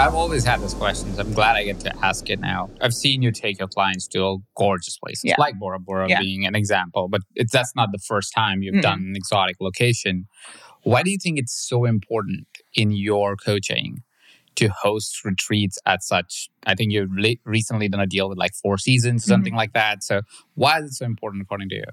I've always had these questions. I'm glad I get to ask it now. I've seen you take your clients to gorgeous places, Yeah. like Bora Bora Yeah. being an example, but it's, that's not the first time you've Mm-mm. done an exotic location. Why do you think it's so important in your coaching to host retreats at such? I think you've recently done a deal with like Four Seasons, Mm-hmm. something like that. So why is it so important according to you?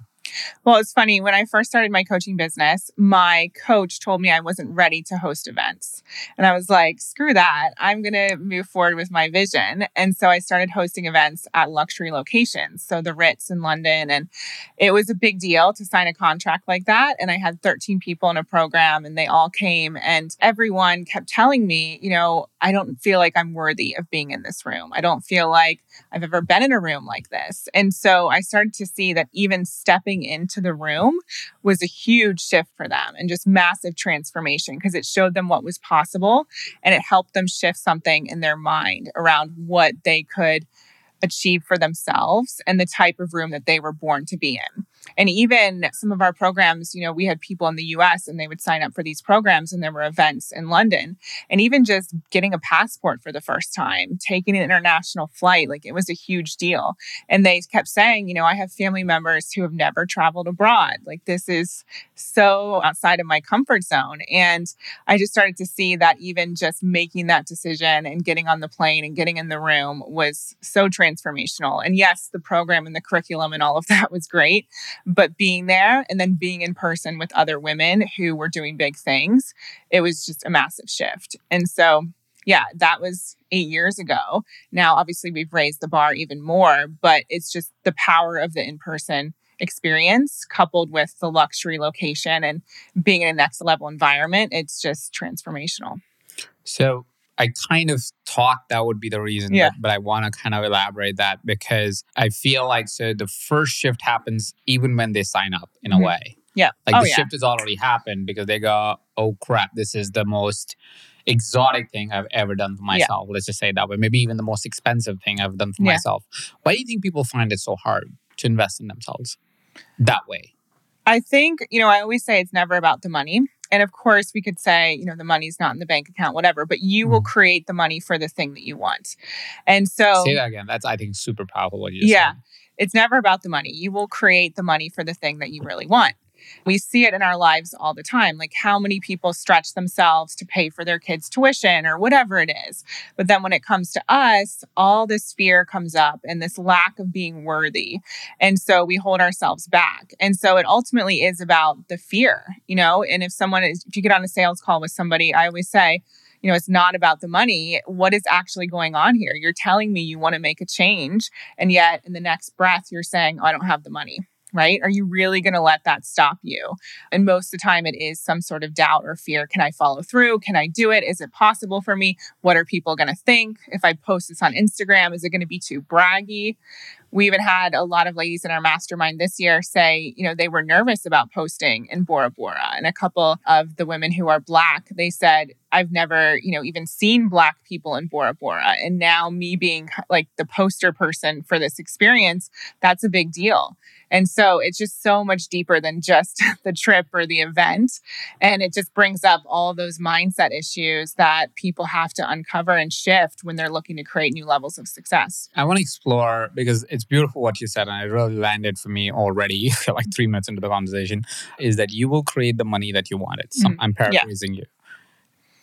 Well, it's funny. When I first started my coaching business, my coach told me I wasn't ready to host events. And I was like, screw that. I'm going to move forward with my vision. And so I started hosting events at luxury locations. So the Ritz in London. And it was a big deal to sign a contract like that. And I had 13 people in a program and they all came. And everyone kept telling me, you know, I don't feel like I'm worthy of being in this room. I don't feel like I've ever been in a room like this. And so I started to see that even stepping into the room was a huge shift for them and just massive transformation because it showed them what was possible and it helped them shift something in their mind around what they could achieve for themselves and the type of room that they were born to be in. And even some of our programs, you know, we had people in the US and they would sign up for these programs and there were events in London. And even just getting a passport for the first time, taking an international flight, like it was a huge deal. And they kept saying, you know, I have family members who have never traveled abroad. Like this is so outside of my comfort zone. And I just started to see that even just making that decision and getting on the plane and getting in the room was so transformational. And yes, the program and the curriculum and all of that was great, but being there and then being in person with other women who were doing big things, it was just a massive shift. And so, yeah, that was eight years ago. Now, obviously, we've raised the bar even more, but it's just the power of the in person experience coupled with the luxury location and being in a next level environment. It's just transformational. So I kind of thought that would be the reason, Yeah. but, but I want to kind of elaborate that because I feel like so the first shift happens even when they sign up in a Mhm. way. Yeah. Like oh, the yeah. shift has already happened because they go, oh crap, this is the most exotic thing I've ever done for Yeah. myself. Let's just say that way. Maybe even the most expensive thing I've done for Yeah. myself. Why do you think people find it so hard to invest in themselves that way? I think, you know, I always say it's never about the money. And of course, we could say, you know, the money's not in the bank account, whatever, but you will Mhm. create the money for the thing that you want. And so, Say that again. That's I think super powerful what you just Yeah. said. it's never about the money. You will create the money for the thing that you really want. We see it in our lives all the time. Like how many people stretch themselves to pay for their kids' tuition or whatever it is. But then when it comes to us, all this fear comes up and this lack of being worthy. And so we hold ourselves back. And so it ultimately is about the fear, you know? And if someone is, if you get on a sales call with somebody, I always say, you know, it's not about the money. What is actually going on here? You're telling me you want to make a change. And yet in the next breath, you're saying, oh, I don't have the money. Right? Are you really going to let that stop you? And most of the time, it is some sort of doubt or fear. Can I follow through? Can I do it? Is it possible for me? What are people going to think? If I post this on Instagram, is it going to be too braggy? We even had a lot of ladies in our mastermind this year say, you know, they were nervous about posting in Bora Bora. And a couple of the women who are Black, they said, I've never, you know, even seen Black people in Bora Bora. And now, me being like the poster person for this experience, that's a big deal. And so it's just so much deeper than just the trip or the event. And it just brings up all those mindset issues that people have to uncover and shift when they're looking to create new levels of success. I want to explore because it's beautiful what you said, and it really landed for me already. like three minutes into the conversation, is that you will create the money that you wanted. Some, Mhm. I'm paraphrasing you.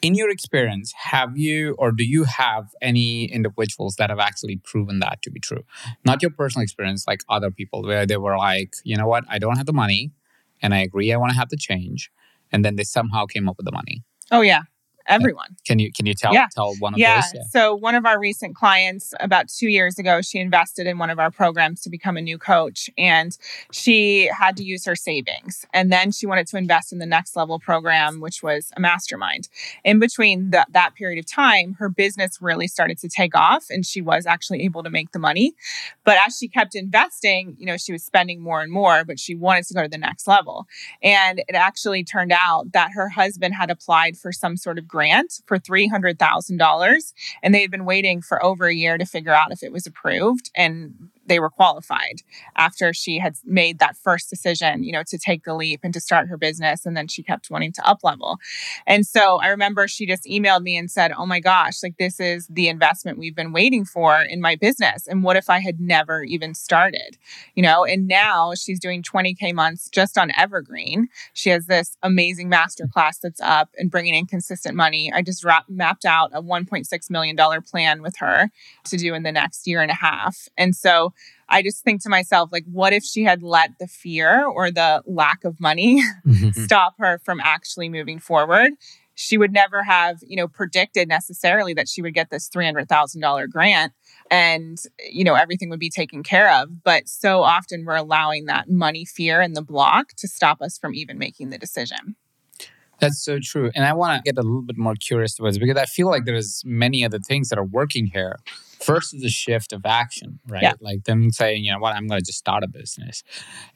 In your experience, have you or do you have any individuals that have actually proven that to be true? Not your personal experience, like other people, where they were like, you know what, I don't have the money, and I agree I want to have the change, and then they somehow came up with the money. Oh, yeah. Everyone. Can you can you tell Yeah. tell one of Yeah. those? Yeah. So one of our recent clients, about two years ago, she invested in one of our programs to become a new coach, and she had to use her savings, and then she wanted to invest in the next level program, which was a mastermind. In between that that period of time, her business really started to take off, and she was actually able to make the money. But as she kept investing, you know, she was spending more and more, but she wanted to go to the next level. And it actually turned out that her husband had applied for some sort of grant for $300,000 and they had been waiting for over a year to figure out if it was approved and they were qualified after she had made that first decision you know to take the leap and to start her business and then she kept wanting to up level and so i remember she just emailed me and said oh my gosh like this is the investment we've been waiting for in my business and what if i had never even started? You know and now she's doing 20k months just on evergreen. She has this amazing master class that's up and bringing in consistent money. I just mapped out a 1.6 million dollar plan with her to do in the next year and a half. And so I just think to myself, like, what if she had let the fear or the lack of money mm-hmm. stop her from actually moving forward? She would never have, you know, predicted necessarily that she would get this $300,000 grant and, you know, everything would be taken care of. But so often we're allowing that money fear and the block to stop us from even making the decision. That's so true. And I want to get a little bit more curious towards because I feel like there's many other things that are working here. First is a shift of action, right? Yeah. Like them saying, you know what, I'm going to just start a business.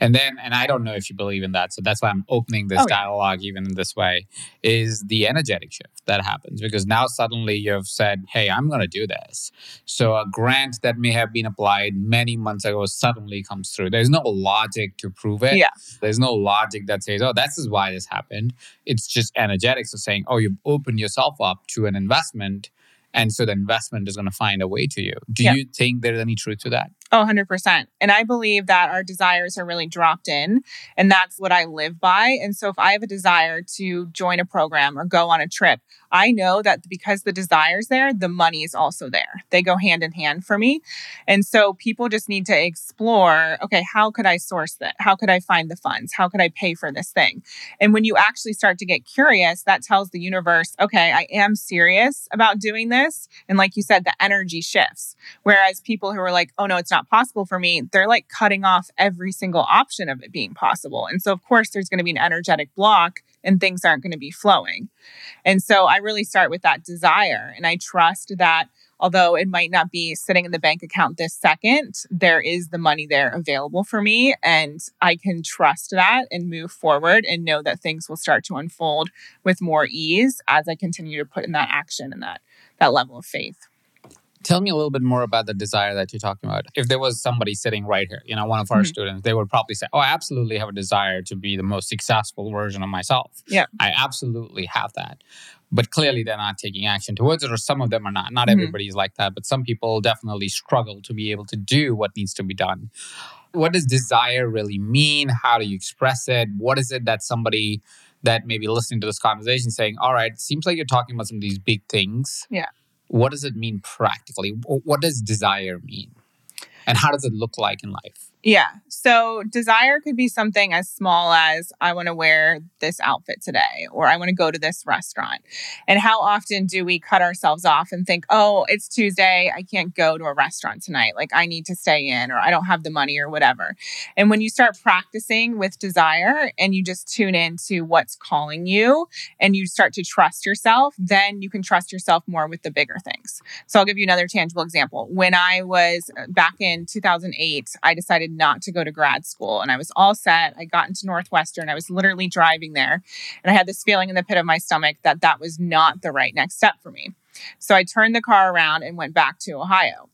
And then, and I don't know if you believe in that. So that's why I'm opening this Oh, yeah. dialogue even in this way, is the energetic shift that happens because now suddenly you've said, hey, I'm going to do this. So a grant that may have been applied many months ago suddenly comes through. There's no logic to prove it. Yeah. There's no logic that says, oh, this is why this happened. It's just energetics of saying, oh, you've opened yourself up to an investment. And so the investment is going to find a way to you. Do you think there's any truth to that? Oh, 100%. And I believe that our desires are really dropped in, and that's what I live by. And so if I have a desire to join a program or go on a trip, I know that because the desire's there, the money is also there. They go hand in hand for me. And so people just need to explore okay, how could I source that? How could I find the funds? How could I pay for this thing? And when you actually start to get curious, that tells the universe, okay, I am serious about doing this. And like you said, the energy shifts. Whereas people who are like, oh no, it's not possible for me, they're like cutting off every single option of it being possible. And so, of course, there's going to be an energetic block and things aren't going to be flowing. And so, I really start with that desire. And I trust that although it might not be sitting in the bank account this second, there is the money there available for me. And I can trust that and move forward and know that things will start to unfold with more ease as I continue to put in that action and that, that level of faith. Tell me a little bit more about the desire that you're talking about. If there was somebody sitting right here, you know, one of our Mhm. students, they would probably say, Oh, I absolutely have a desire to be the most successful version of myself. Yeah. I absolutely have that. But clearly they're not taking action towards it, or some of them are not. Not Mhm. everybody's like that, but some people definitely struggle to be able to do what needs to be done. What does desire really mean? How do you express it? What is it that somebody that may be listening to this conversation saying, All right, seems like you're talking about some of these big things. Yeah. What does it mean practically? What does desire mean? And how does it look like in life? Yeah. So desire could be something as small as I want to wear this outfit today or I want to go to this restaurant. And how often do we cut ourselves off and think, oh, it's Tuesday. I can't go to a restaurant tonight. Like I need to stay in or I don't have the money or whatever. And when you start practicing with desire and you just tune into what's calling you and you start to trust yourself, then you can trust yourself more with the bigger things. So I'll give you another tangible example. When I was uh, back in 2008, I decided not to go to grad school and I was all set. I got into Northwestern. I was literally driving there and I had this feeling in the pit of my stomach that that was not the right next step for me. So I turned the car around and went back to Ohio.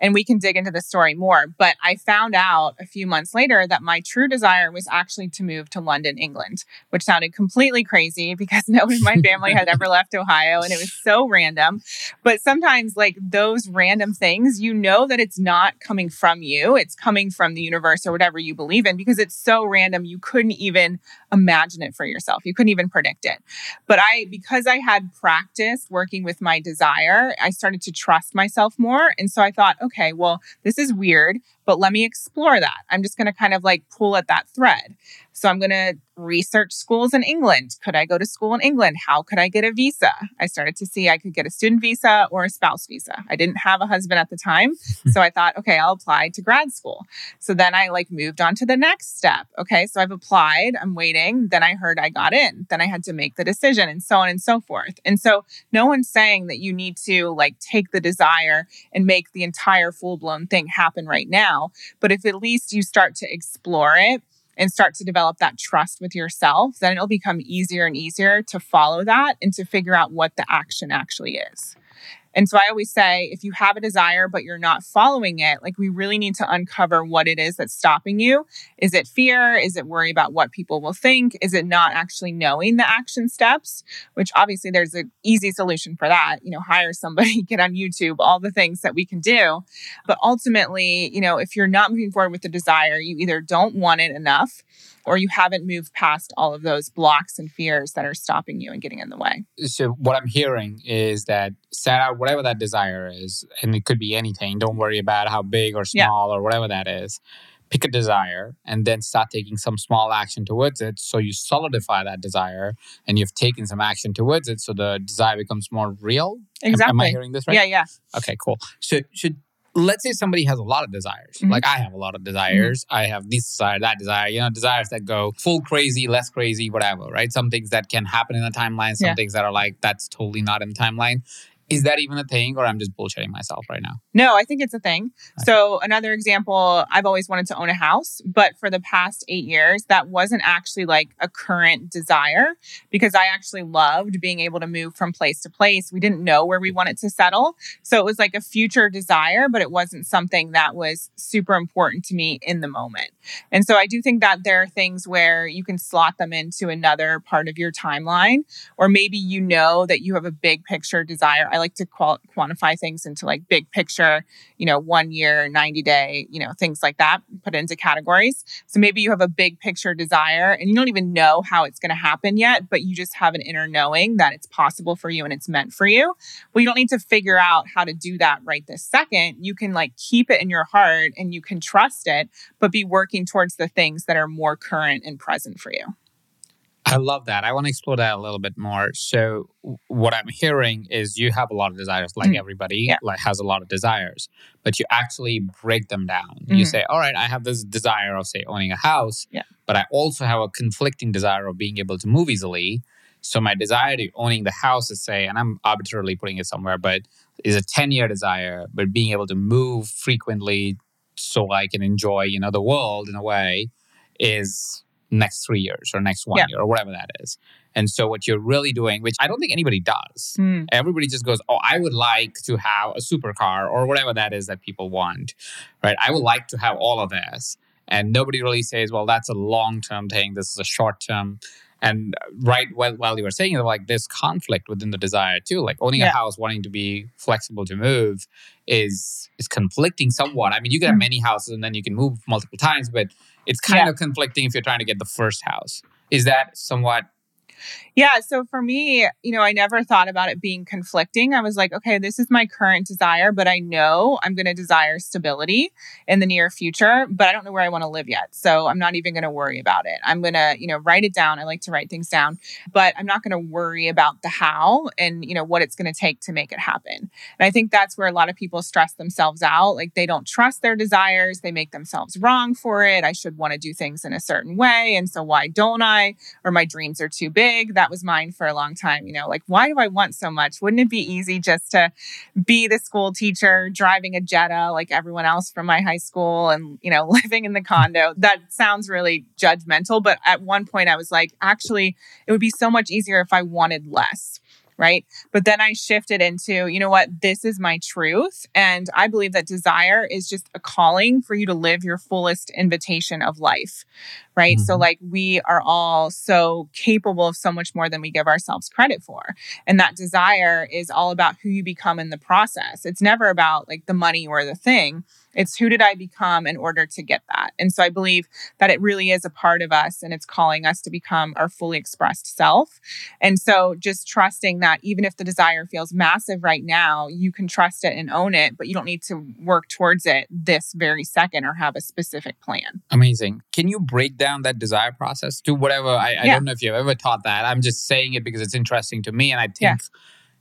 And we can dig into the story more. But I found out a few months later that my true desire was actually to move to London, England, which sounded completely crazy because no one in my family had ever left Ohio and it was so random. But sometimes, like those random things, you know that it's not coming from you, it's coming from the universe or whatever you believe in because it's so random, you couldn't even imagine it for yourself. You couldn't even predict it. But I, because I had practiced working with my desire, I started to trust myself more. And so I thought, okay, well, this is weird, but let me explore that. I'm just going to kind of like pull at that thread. So I'm going to research schools in England. Could I go to school in England? How could I get a visa? I started to see I could get a student visa or a spouse visa. I didn't have a husband at the time. so I thought, okay, I'll apply to grad school. So then I like moved on to the next step. Okay. So I've applied, I'm waiting. Then I heard I got in. Then I had to make the decision and so on and so forth. And so no one's saying that you need to like take the desire and make the entire full blown thing happen right now. But if at least you start to explore it, and start to develop that trust with yourself, then it'll become easier and easier to follow that and to figure out what the action actually is. And so I always say if you have a desire, but you're not following it, like we really need to uncover what it is that's stopping you. Is it fear? Is it worry about what people will think? Is it not actually knowing the action steps? Which obviously there's an easy solution for that. You know, hire somebody, get on YouTube, all the things that we can do. But ultimately, you know, if you're not moving forward with the desire, you either don't want it enough or you haven't moved past all of those blocks and fears that are stopping you and getting in the way. So, what I'm hearing is that set out whatever that desire is, and it could be anything. Don't worry about how big or small yeah. or whatever that is. Pick a desire and then start taking some small action towards it. So you solidify that desire and you've taken some action towards it. So the desire becomes more real. Exactly. Am, am I hearing this right? Yeah, yeah. Okay, cool. So should let's say somebody has a lot of desires. Mm-hmm. Like I have a lot of desires. Mm-hmm. I have this desire, that desire, you know, desires that go full crazy, less crazy, whatever, right? Some things that can happen in the timeline, some yeah. things that are like, that's totally not in the timeline. Is that even a thing, or I'm just bullshitting myself right now? No, I think it's a thing. Okay. So, another example, I've always wanted to own a house, but for the past eight years, that wasn't actually like a current desire because I actually loved being able to move from place to place. We didn't know where we wanted to settle. So, it was like a future desire, but it wasn't something that was super important to me in the moment. And so, I do think that there are things where you can slot them into another part of your timeline, or maybe you know that you have a big picture desire. I like to qual- quantify things into like big picture, you know, one year, 90 day, you know, things like that, put into categories. So maybe you have a big picture desire and you don't even know how it's going to happen yet, but you just have an inner knowing that it's possible for you and it's meant for you. Well, you don't need to figure out how to do that right this second. You can like keep it in your heart and you can trust it, but be working towards the things that are more current and present for you. I love that. I want to explore that a little bit more. So, what I'm hearing is you have a lot of desires, like mm. everybody yeah. like has a lot of desires, but you actually break them down. Mm. You say, "All right, I have this desire of say owning a house, yeah. but I also have a conflicting desire of being able to move easily." So, my desire to owning the house is say, and I'm arbitrarily putting it somewhere, but is a 10 year desire, but being able to move frequently so I can enjoy, you know, the world in a way is next three years or next one yeah. year or whatever that is. And so what you're really doing, which I don't think anybody does, mm. everybody just goes, "Oh, I would like to have a supercar or whatever that is that people want." Right? I would like to have all of this. And nobody really says, "Well, that's a long-term thing. This is a short-term." And right while, while you were saying it, like this conflict within the desire too, like owning yeah. a house, wanting to be flexible to move, is is conflicting somewhat. I mean, you can have hmm. many houses and then you can move multiple times, but it's kind yeah. of conflicting if you're trying to get the first house. Is that somewhat yeah. So for me, you know, I never thought about it being conflicting. I was like, okay, this is my current desire, but I know I'm going to desire stability in the near future, but I don't know where I want to live yet. So I'm not even going to worry about it. I'm going to, you know, write it down. I like to write things down, but I'm not going to worry about the how and, you know, what it's going to take to make it happen. And I think that's where a lot of people stress themselves out. Like they don't trust their desires, they make themselves wrong for it. I should want to do things in a certain way. And so why don't I? Or my dreams are too big big. That was mine for a long time. You know, like, why do I want so much? Wouldn't it be easy just to be the school teacher driving a Jetta like everyone else from my high school and, you know, living in the condo? That sounds really judgmental. But at one point, I was like, actually, it would be so much easier if I wanted less right? But then I shifted into, you know what, this is my truth. And I believe that desire is just a calling for you to live your fullest invitation of life, right? Mm-hmm. So, like, we are all so capable of so much more than we give ourselves credit for. And that desire is all about who you become in the process. It's never about like the money or the thing It's who did I become in order to get that? And so I believe that it really is a part of us and it's calling us to become our fully expressed self. And so just trusting that even if the desire feels massive right now, you can trust it and own it, but you don't need to work towards it this very second or have a specific plan. Amazing. Can you break down that desire process to whatever? I, I yeah. don't know if you've ever taught that. I'm just saying it because it's interesting to me. And I think yeah.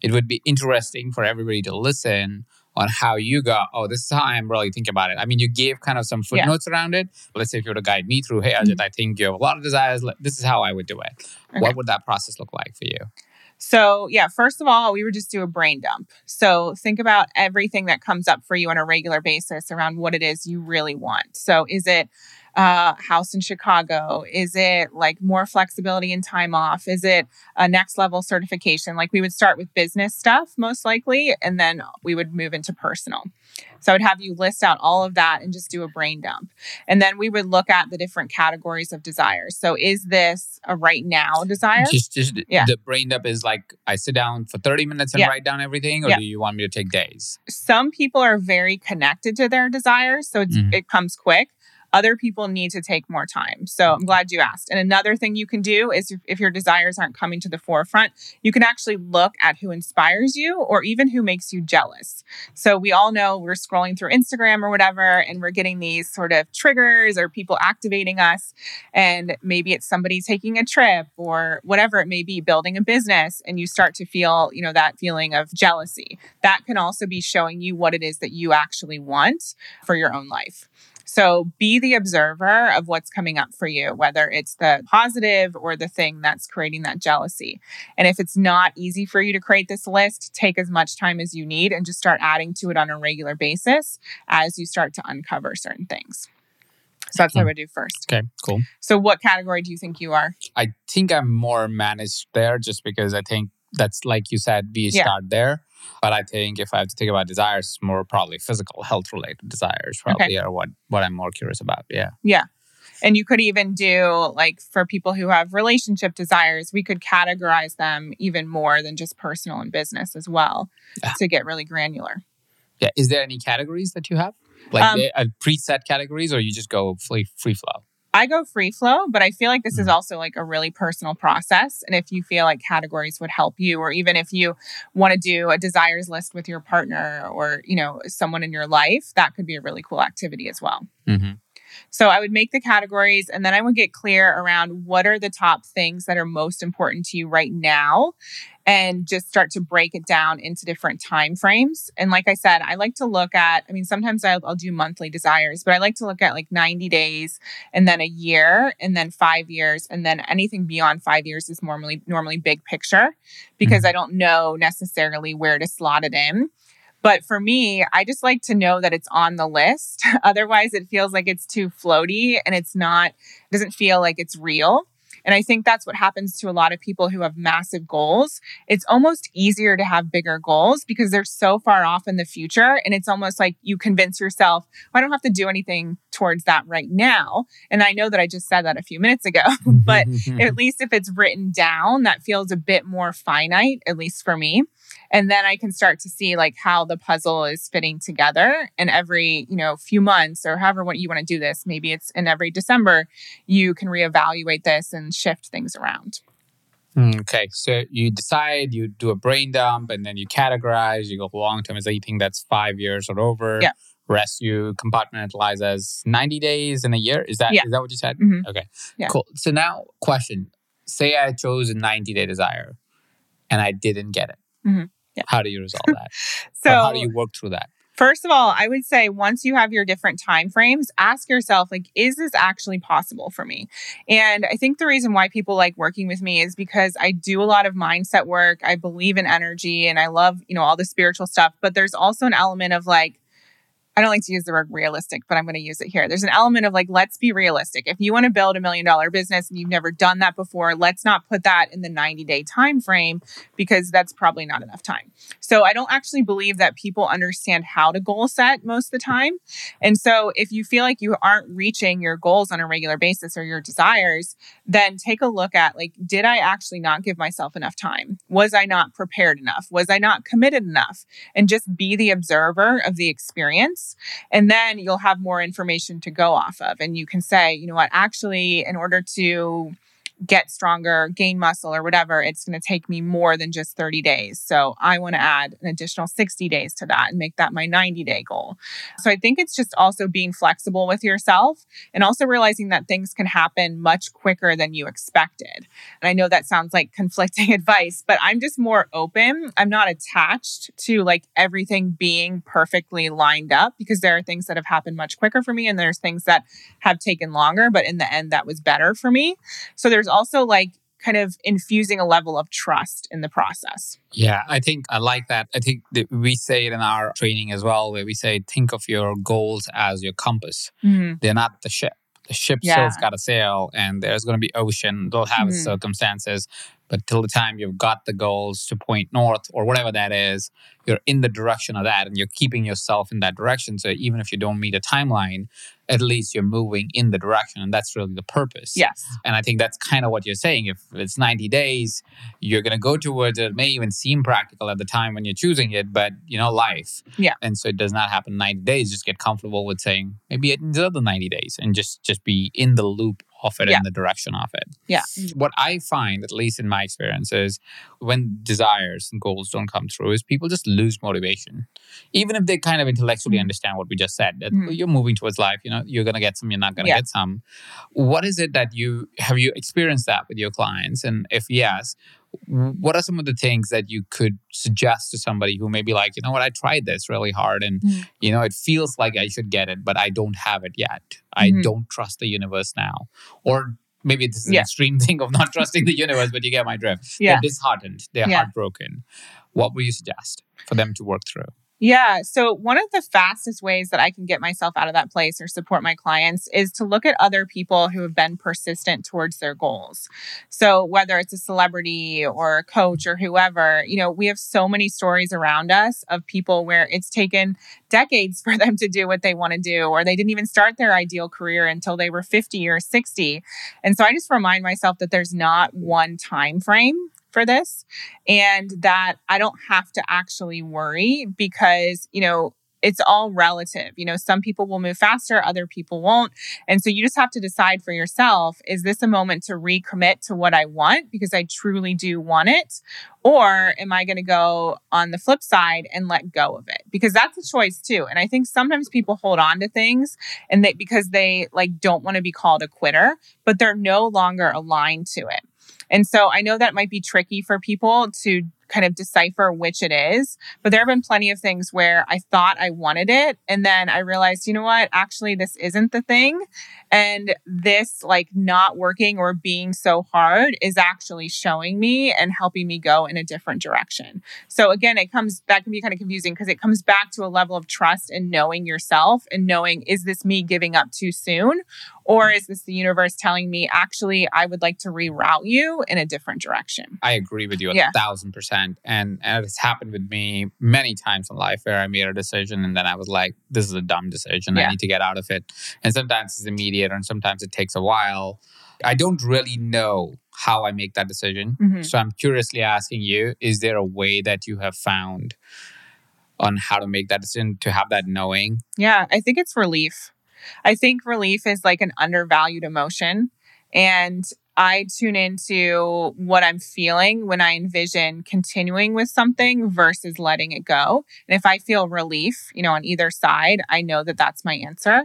it would be interesting for everybody to listen on how you go, oh, this is how I'm really thinking about it. I mean, you gave kind of some footnotes yeah. around it. Let's say if you were to guide me through, hey, Ajit, mm-hmm. I think you have a lot of desires. This is how I would do it. Okay. What would that process look like for you? So, yeah, first of all, we would just do a brain dump. So, think about everything that comes up for you on a regular basis around what it is you really want. So, is it uh, house in Chicago? Is it like more flexibility in time off? Is it a next level certification? Like we would start with business stuff most likely, and then we would move into personal. So I would have you list out all of that and just do a brain dump. And then we would look at the different categories of desires. So is this a right now desire? Just, just yeah. the brain dump is like I sit down for 30 minutes and yeah. write down everything, or yeah. do you want me to take days? Some people are very connected to their desires. So mm-hmm. it comes quick. Other people need to take more time. So I'm glad you asked. And another thing you can do is if, if your desires aren't coming to the forefront, you can actually look at who inspires you or even who makes you jealous. So we all know we're scrolling through Instagram or whatever, and we're getting these sort of triggers or people activating us. And maybe it's somebody taking a trip or whatever it may be, building a business, and you start to feel, you know, that feeling of jealousy. That can also be showing you what it is that you actually want for your own life. So be the observer of what's coming up for you, whether it's the positive or the thing that's creating that jealousy. And if it's not easy for you to create this list, take as much time as you need and just start adding to it on a regular basis as you start to uncover certain things. So that's what I hmm. would do first. Okay, cool. So what category do you think you are? I think I'm more managed there just because I think that's like you said, we yeah. start there. But I think if I have to think about desires, more probably physical health related desires probably okay. are what what I'm more curious about. Yeah. Yeah. And you could even do like for people who have relationship desires, we could categorize them even more than just personal and business as well yeah. to get really granular. Yeah. Is there any categories that you have? Like um, a preset categories or you just go free free flow? I go free flow, but I feel like this is mm. also like a really personal process. And if you feel like categories would help you, or even if you want to do a desires list with your partner or, you know, someone in your life, that could be a really cool activity as well. Mm-hmm. So I would make the categories and then I would get clear around what are the top things that are most important to you right now and just start to break it down into different time frames. And like I said, I like to look at, I mean, sometimes I'll, I'll, do monthly desires, but I like to look at like 90 days and then a year and then five years. And then anything beyond five years is normally, normally big picture because mm-hmm. I don't know necessarily where to slot it in. But for me, I just like to know that it's on the list. Otherwise, it feels like it's too floaty and it's not, doesn't feel like it's real. And I think that's what happens to a lot of people who have massive goals. It's almost easier to have bigger goals because they're so far off in the future. And it's almost like you convince yourself, I don't have to do anything towards that right now. And I know that I just said that a few minutes ago, but at least if it's written down, that feels a bit more finite, at least for me and then i can start to see like how the puzzle is fitting together and every you know few months or however what you want to do this maybe it's in every december you can reevaluate this and shift things around mm, Okay, so you decide, you do a brain dump, and then you categorize. You go long term. Is anything that's five years or over? Yeah. Rest you compartmentalize as ninety days in a year. Is that yeah. is that what you said? Mm-hmm. Okay, yeah. cool. So now, question: Say I chose a ninety day desire, and I didn't get it. Mm-hmm. Yeah. How do you resolve that? so how do you work through that? First of all, I would say once you have your different time frames, ask yourself like is this actually possible for me? And I think the reason why people like working with me is because I do a lot of mindset work. I believe in energy and I love, you know, all the spiritual stuff, but there's also an element of like I don't like to use the word realistic, but I'm going to use it here. There's an element of like, let's be realistic. If you want to build a million dollar business and you've never done that before, let's not put that in the 90 day time frame because that's probably not enough time. So I don't actually believe that people understand how to goal set most of the time. And so if you feel like you aren't reaching your goals on a regular basis or your desires, then take a look at like, did I actually not give myself enough time? Was I not prepared enough? Was I not committed enough? And just be the observer of the experience And then you'll have more information to go off of. And you can say, you know what, actually, in order to get stronger, gain muscle, or whatever, it's going to take me more than just 30 days. So I want to add an additional 60 days to that and make that my 90 day goal. So I think it's just also being flexible with yourself and also realizing that things can happen much quicker than you expected. And I know that sounds like conflicting advice, but I'm just more open. I'm not attached to like everything being perfectly lined up because there are things that have happened much quicker for me and there's things that have taken longer, but in the end, that was better for me. So there's also like kind of infusing a level of trust in the process. Yeah, I think I like that. I think that we say it in our training as well, where we say, think of your goals as your compass. Mm-hmm. They're not the ship. The ship yeah. still's got to sail, and there's going to be ocean. They'll have mm-hmm. circumstances, but till the time you've got the goals to point north or whatever that is, you're in the direction of that, and you're keeping yourself in that direction. So even if you don't meet a timeline, at least you're moving in the direction and that's really the purpose. Yes. And i think that's kind of what you're saying. If it's 90 days you're going to go towards it. it may even seem practical at the time when you're choosing it but you know life. Yeah. And so it does not happen 90 days. Just get comfortable with saying maybe it's another 90 days and just just be in the loop of it yeah. and the direction of it. Yeah. What I find, at least in my experience, is when desires and goals don't come through, is people just lose motivation. Even if they kind of intellectually mm-hmm. understand what we just said, that mm-hmm. you're moving towards life, you know, you're gonna get some, you're not gonna yeah. get some. What is it that you have you experienced that with your clients? And if yes, what are some of the things that you could suggest to somebody who may be like, you know what, I tried this really hard and, mm. you know, it feels like I should get it, but I don't have it yet. I mm-hmm. don't trust the universe now. Or maybe this is yeah. an extreme thing of not trusting the universe, but you get my drift. Yeah. They're disheartened, they're yeah. heartbroken. What would you suggest for them to work through? Yeah. So, one of the fastest ways that I can get myself out of that place or support my clients is to look at other people who have been persistent towards their goals. So, whether it's a celebrity or a coach or whoever, you know, we have so many stories around us of people where it's taken decades for them to do what they want to do, or they didn't even start their ideal career until they were 50 or 60. And so, I just remind myself that there's not one time frame for this and that I don't have to actually worry because, you know, it's all relative. You know, some people will move faster, other people won't. And so you just have to decide for yourself is this a moment to recommit to what I want because I truly do want it? Or am I going to go on the flip side and let go of it? Because that's a choice too. And I think sometimes people hold on to things and they because they like don't want to be called a quitter, but they're no longer aligned to it. And so I know that might be tricky for people to kind of decipher which it is. But there have been plenty of things where I thought I wanted it. And then I realized, you know what? Actually, this isn't the thing. And this, like, not working or being so hard is actually showing me and helping me go in a different direction. So, again, it comes, that can be kind of confusing because it comes back to a level of trust and knowing yourself and knowing, is this me giving up too soon? Or is this the universe telling me, actually, I would like to reroute you in a different direction? I agree with you a yeah. thousand percent. And, and it's happened with me many times in life where I made a decision and then I was like, this is a dumb decision. Yeah. I need to get out of it. And sometimes it's immediate and sometimes it takes a while. I don't really know how I make that decision. Mm-hmm. So I'm curiously asking you, is there a way that you have found on how to make that decision to have that knowing? Yeah, I think it's relief. I think relief is like an undervalued emotion. And I tune into what I'm feeling when I envision continuing with something versus letting it go. And if I feel relief, you know, on either side, I know that that's my answer.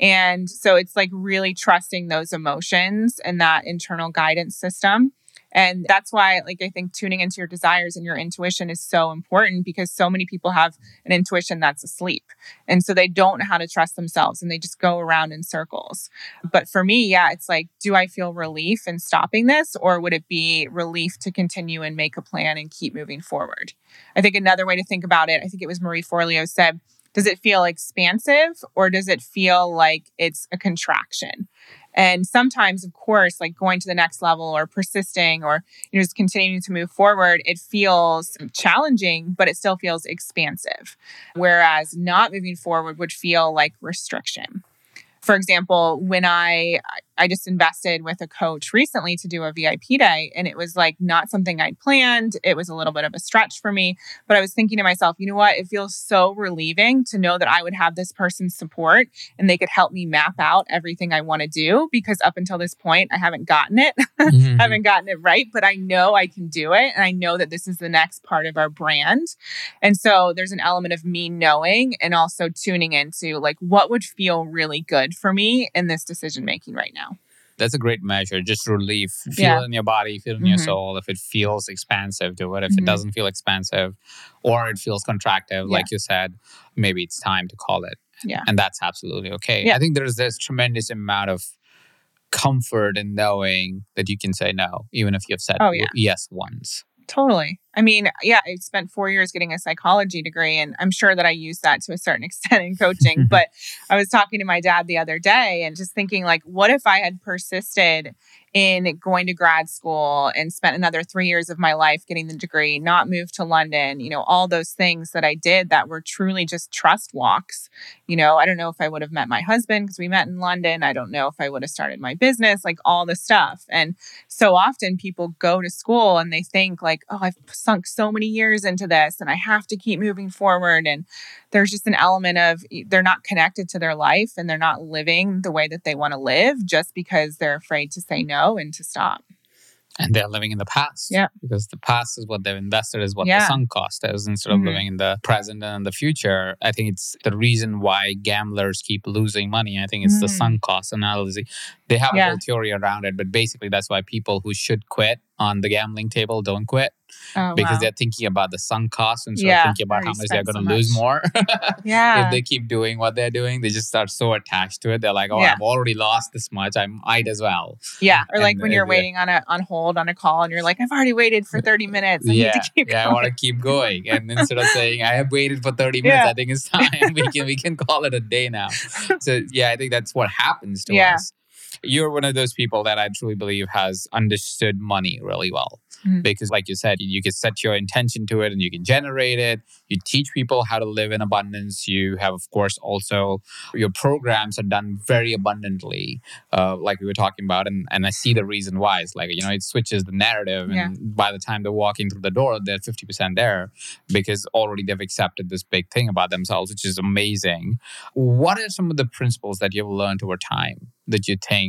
And so it's like really trusting those emotions and that internal guidance system. And that's why, like, I think tuning into your desires and your intuition is so important because so many people have an intuition that's asleep. And so they don't know how to trust themselves and they just go around in circles. But for me, yeah, it's like, do I feel relief in stopping this or would it be relief to continue and make a plan and keep moving forward? I think another way to think about it, I think it was Marie Forleo said, does it feel expansive or does it feel like it's a contraction? And sometimes, of course, like going to the next level or persisting or you know just continuing to move forward, it feels challenging, but it still feels expansive. Whereas not moving forward would feel like restriction. For example, when I I just invested with a coach recently to do a VIP day. And it was like not something I'd planned. It was a little bit of a stretch for me. But I was thinking to myself, you know what? It feels so relieving to know that I would have this person's support and they could help me map out everything I want to do because up until this point, I haven't gotten it. Mm-hmm. I haven't gotten it right, but I know I can do it. And I know that this is the next part of our brand. And so there's an element of me knowing and also tuning into like what would feel really good for me in this decision making right now. That's a great measure. Just relief. Feel yeah. it in your body, feel it in mm-hmm. your soul. If it feels expansive, do it. If mm-hmm. it doesn't feel expansive or it feels contractive, yeah. like you said, maybe it's time to call it. Yeah. And that's absolutely okay. Yeah. I think there's this tremendous amount of comfort in knowing that you can say no, even if you've said oh, yeah. yes once. Totally. I mean, yeah, I spent four years getting a psychology degree, and I'm sure that I used that to a certain extent in coaching. but I was talking to my dad the other day and just thinking, like, what if I had persisted in going to grad school and spent another three years of my life getting the degree, not moved to London, you know, all those things that I did that were truly just trust walks. You know, I don't know if I would have met my husband because we met in London. I don't know if I would have started my business, like all the stuff. And so often people go to school and they think, like, oh, I've sunk so many years into this and I have to keep moving forward. And there's just an element of they're not connected to their life and they're not living the way that they want to live just because they're afraid to say no and to stop and they're living in the past. Yeah. Because the past is what they've invested, is what yeah. the sunk cost is, instead of mm-hmm. living in the present and the future. I think it's the reason why gamblers keep losing money. I think it's mm-hmm. the sunk cost analysis. They have yeah. a whole theory around it, but basically that's why people who should quit on the gambling table don't quit. Oh, because wow. they're thinking about the sunk cost and yeah, thinking about how much they're going to so lose more. yeah. If they keep doing what they're doing, they just start so attached to it. They're like, oh, yeah. I've already lost this much. I might as well. Yeah. Or and like when you're waiting on a on hold on a call and you're like, I've already waited for 30 minutes. I yeah. yeah, I want to keep going. And instead of saying, I have waited for 30 minutes, yeah. I think it's time. we can we can call it a day now. So yeah, I think that's what happens to us you're one of those people that I truly believe has understood money really well. Mm-hmm. Because, like you said, you can set your intention to it and you can generate it. You teach people how to live in abundance. You have, of course, also your programs are done very abundantly, uh, like we were talking about. And, and I see the reason why. It's like, you know, it switches the narrative. Yeah. And by the time they're walking through the door, they're 50% there because already they've accepted this big thing about themselves, which is amazing. What are some of the principles that you've learned over time that you think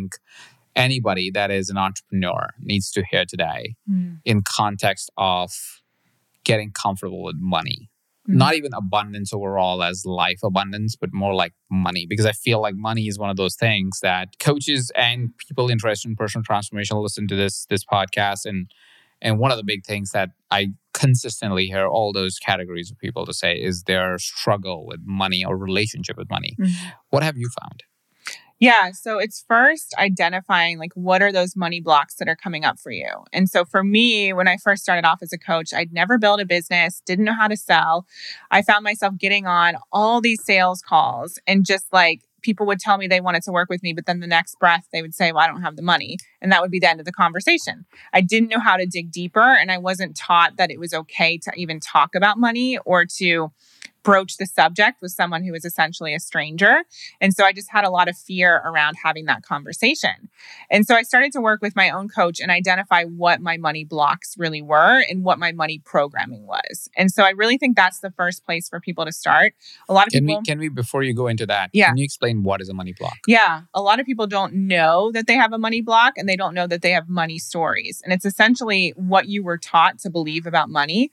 anybody that is an entrepreneur needs to hear today mm. in context of getting comfortable with money mm. not even abundance overall as life abundance but more like money because i feel like money is one of those things that coaches and people interested in personal transformation listen to this this podcast and and one of the big things that i consistently hear all those categories of people to say is their struggle with money or relationship with money mm. what have you found yeah. So it's first identifying like what are those money blocks that are coming up for you. And so for me, when I first started off as a coach, I'd never built a business, didn't know how to sell. I found myself getting on all these sales calls and just like people would tell me they wanted to work with me, but then the next breath they would say, Well, I don't have the money. And that would be the end of the conversation. I didn't know how to dig deeper and I wasn't taught that it was okay to even talk about money or to broach the subject with someone who was essentially a stranger. And so I just had a lot of fear around having that conversation. And so I started to work with my own coach and identify what my money blocks really were and what my money programming was. And so I really think that's the first place for people to start. A lot of can people we, can we before you go into that, yeah. can you explain what is a money block? Yeah. A lot of people don't know that they have a money block and they don't know that they have money stories. And it's essentially what you were taught to believe about money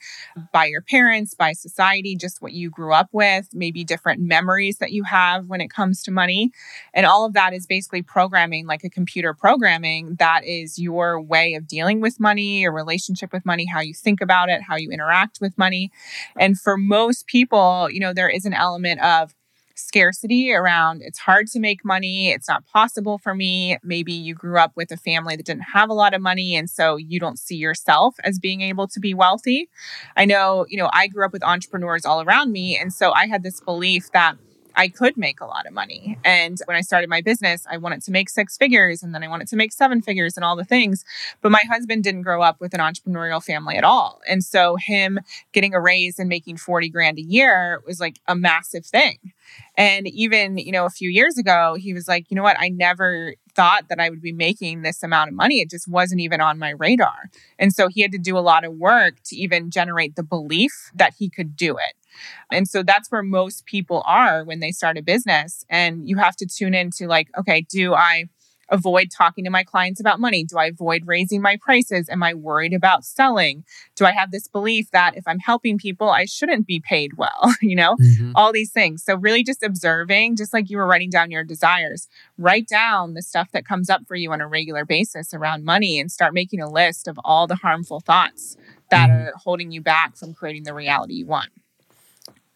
by your parents, by society, just what you grew grew up with, maybe different memories that you have when it comes to money. And all of that is basically programming, like a computer programming, that is your way of dealing with money, your relationship with money, how you think about it, how you interact with money. And for most people, you know, there is an element of, scarcity around it's hard to make money, it's not possible for me. Maybe you grew up with a family that didn't have a lot of money and so you don't see yourself as being able to be wealthy. I know, you know, I grew up with entrepreneurs all around me and so I had this belief that I could make a lot of money. And when I started my business, I wanted to make six figures and then I wanted to make seven figures and all the things. But my husband didn't grow up with an entrepreneurial family at all. And so him getting a raise and making 40 grand a year was like a massive thing. And even, you know, a few years ago, he was like, you know what? I never thought that I would be making this amount of money. It just wasn't even on my radar. And so he had to do a lot of work to even generate the belief that he could do it. And so that's where most people are when they start a business. And you have to tune into like, okay, do I avoid talking to my clients about money? Do I avoid raising my prices? Am I worried about selling? Do I have this belief that if I'm helping people, I shouldn't be paid well? you know, mm-hmm. all these things. So, really just observing, just like you were writing down your desires, write down the stuff that comes up for you on a regular basis around money and start making a list of all the harmful thoughts that mm-hmm. are holding you back from creating the reality you want.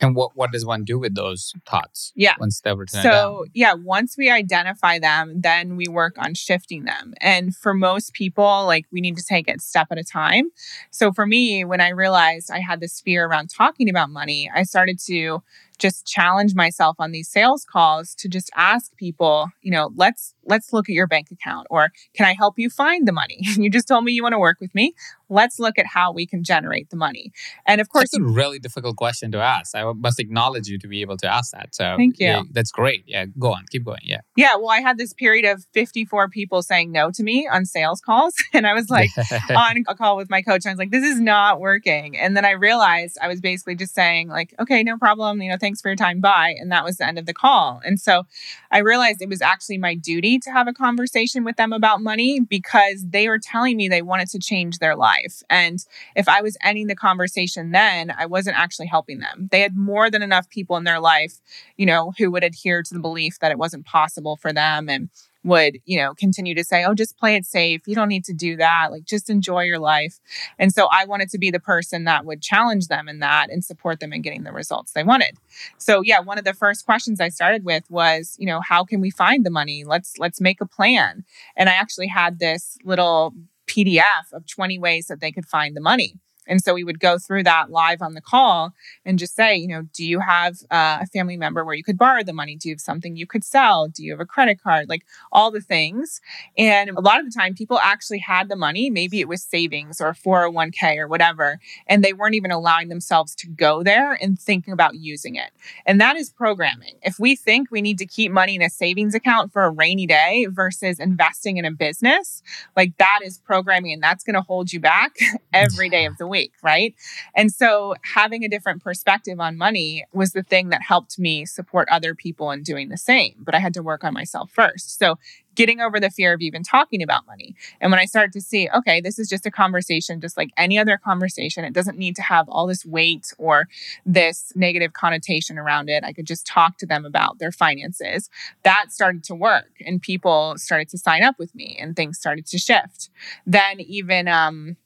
And what what does one do with those thoughts? Yeah. Once they're written so down? yeah, once we identify them, then we work on shifting them. And for most people, like we need to take it step at a time. So for me, when I realized I had this fear around talking about money, I started to just challenge myself on these sales calls to just ask people, you know, let's let's look at your bank account or can I help you find the money? you just told me you want to work with me. Let's look at how we can generate the money. And of course, that's a really difficult question to ask. I must acknowledge you to be able to ask that. So thank you. Yeah, that's great. Yeah, go on, keep going. Yeah. Yeah. Well, I had this period of 54 people saying no to me on sales calls. And I was like on a call with my coach. I was like, this is not working. And then I realized I was basically just saying, like, okay, no problem. You know, thanks for your time. Bye. And that was the end of the call. And so I realized it was actually my duty to have a conversation with them about money because they were telling me they wanted to change their life. And if I was ending the conversation then, I wasn't actually helping them. They had more than enough people in their life, you know, who would adhere to the belief that it wasn't possible for them and would, you know, continue to say, oh, just play it safe. You don't need to do that. Like, just enjoy your life. And so I wanted to be the person that would challenge them in that and support them in getting the results they wanted. So, yeah, one of the first questions I started with was, you know, how can we find the money? Let's let's make a plan. And I actually had this little PDF of 20 ways that they could find the money. And so we would go through that live on the call and just say, you know, do you have uh, a family member where you could borrow the money? Do you have something you could sell? Do you have a credit card? Like all the things. And a lot of the time, people actually had the money. Maybe it was savings or 401k or whatever. And they weren't even allowing themselves to go there and thinking about using it. And that is programming. If we think we need to keep money in a savings account for a rainy day versus investing in a business, like that is programming and that's going to hold you back every day of the week week, right? And so having a different perspective on money was the thing that helped me support other people in doing the same. But I had to work on myself first. So getting over the fear of even talking about money. And when I started to see, okay, this is just a conversation, just like any other conversation, it doesn't need to have all this weight or this negative connotation around it. I could just talk to them about their finances. That started to work and people started to sign up with me and things started to shift. Then, even, um,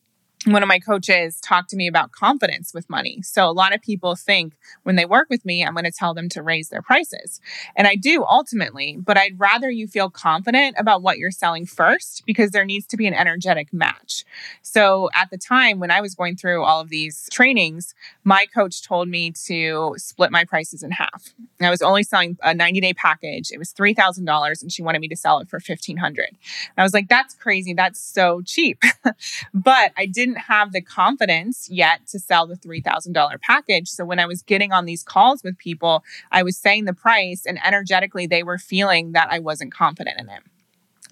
one of my coaches talked to me about confidence with money. So a lot of people think when they work with me, I'm going to tell them to raise their prices. And I do ultimately, but I'd rather you feel confident about what you're selling first because there needs to be an energetic match. So at the time when I was going through all of these trainings, my coach told me to split my prices in half. And I was only selling a 90 day package. It was $3,000 and she wanted me to sell it for 1500. I was like, that's crazy. That's so cheap. but I didn't didn't have the confidence yet to sell the $3,000 package. So when I was getting on these calls with people, I was saying the price and energetically they were feeling that I wasn't confident in it.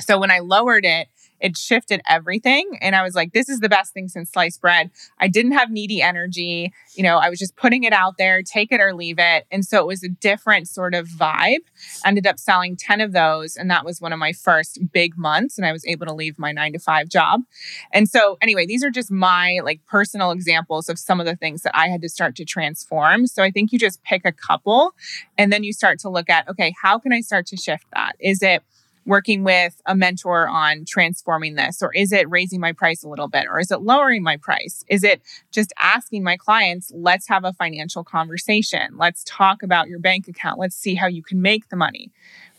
So when I lowered it, it shifted everything. And I was like, this is the best thing since sliced bread. I didn't have needy energy. You know, I was just putting it out there, take it or leave it. And so it was a different sort of vibe. Ended up selling 10 of those. And that was one of my first big months. And I was able to leave my nine to five job. And so, anyway, these are just my like personal examples of some of the things that I had to start to transform. So I think you just pick a couple and then you start to look at, okay, how can I start to shift that? Is it, working with a mentor on transforming this? Or is it raising my price a little bit? Or is it lowering my price? Is it just asking my clients, let's have a financial conversation? Let's talk about your bank account. Let's see how you can make the money,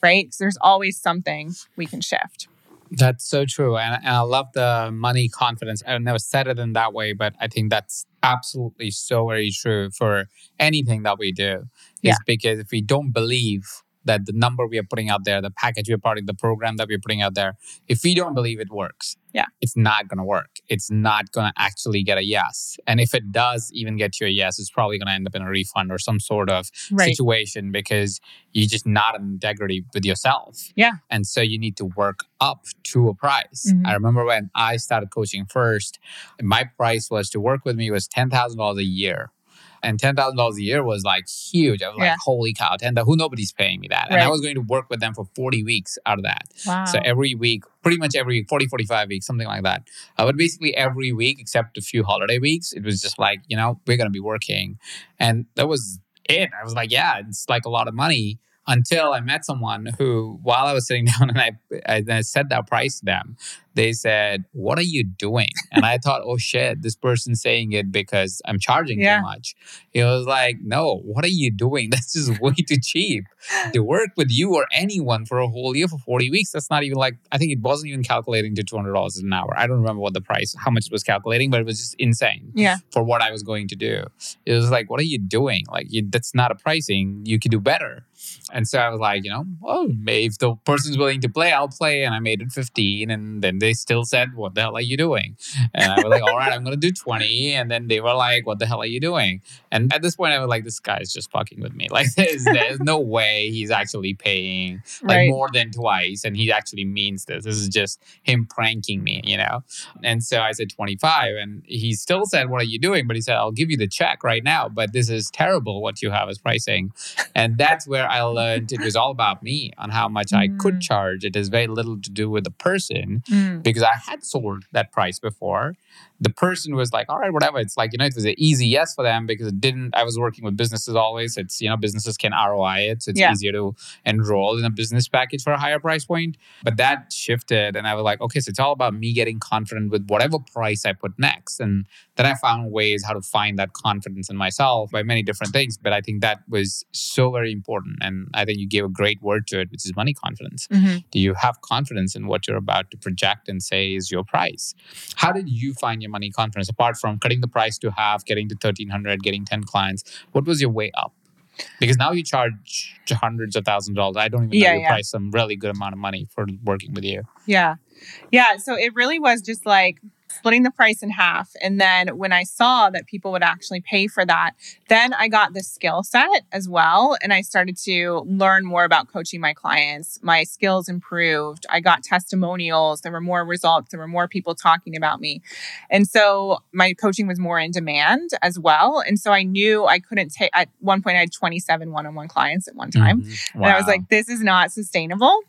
right? So there's always something we can shift. That's so true. And, and, I love the money confidence. I've never said it in that way, but I think that's absolutely so very true for anything that we do. Yeah. Is because if we don't believe that the number we are putting out there, the package we're putting, the program that we're putting out there, if we don't believe it works, yeah, it's not going to work. It's not going to actually get a yes. And if it does even get you a yes, it's probably going to end up in a refund or some sort of Right. situation because you're just not in integrity with yourself. Yeah. And so you need to work up to a price. Mhm. I remember when I started coaching first, my price was to work with me was $10,000 a year. And $10,000 a year was like huge. I was Yeah. like, holy cow, 10, who nobody's paying me that. And I was going to work with them for 40 weeks out of that. Wow. So every week, pretty much every week, 40, 45 weeks, something like that. Uh, but basically every week, except a few holiday weeks, it was just like, you know, we're going to be working. And that was it. I was like, yeah, it's like a lot of money until I met someone who, while I was sitting down and I, I, I said that price to them, they said, What are you doing? And I thought, Oh shit, this person's saying it because I'm charging Yeah. too much. It was like, No, what are you doing? That's just way too cheap to work with you or anyone for a whole year for 40 weeks. That's not even like, I think it wasn't even calculating to $200 an hour. I don't remember what the price, how much it was calculating, but it was just insane yeah. for what I was going to do. It was like, what are you doing? Like, you, that's not a pricing. You could do better. And so I was like, you know, oh, if the person's willing to play, I'll play. And I made it 15. And then they still said, what the hell are you doing? And I was like, all right, I'm going to do 20. And then they were like, what the hell are you doing? And at this point, I was like, this guy's just fucking with me. Like, there's, there's no way he's actually paying like Right. more than twice. And he actually means this. This is just him pranking me, you know? And so I said 25. And he still said, What are you doing? But he said, I'll give you the check right now. But this is terrible what you have as pricing. And that's where I learned it was all about me on how much I could Mm. charge. It has very little to do with the person Mm. because I had sold that price before. The person was like, all right, whatever. It's like, you know, it was an easy yes for them because it didn't, I was working with businesses always. It's, you know, businesses can ROI it. So it's Yeah. easier to enroll in a business package for a higher price point. But that shifted and I was like, okay, so it's all about me getting confident with whatever price I put next. And then I found ways how to find that confidence in myself by many different things. But I think that was so very important. And I think you gave a great word to it, which is money confidence. Mhm. Do you have confidence in what you're about to project and say is your price? How did you find your money conference, apart from cutting the price to half, getting to 1300, getting 10 clients? What was your way up? Because now you charge hundreds of thousands of dollars. I don't even know Yeah, you yeah. price some really good amount of money for working with you. Yeah. Yeah. So it really was just like splitting the price in half. And then when I saw that people would actually pay for that, then I got the skill set as well. And I started to learn more about coaching my clients. My skills improved. I got testimonials. There were more results. There were more people talking about me. And so my coaching was more in demand as well. And so I knew I couldn't take, at one point, I had 27 one on one clients at one time. Mhm. And I was like, this is not sustainable.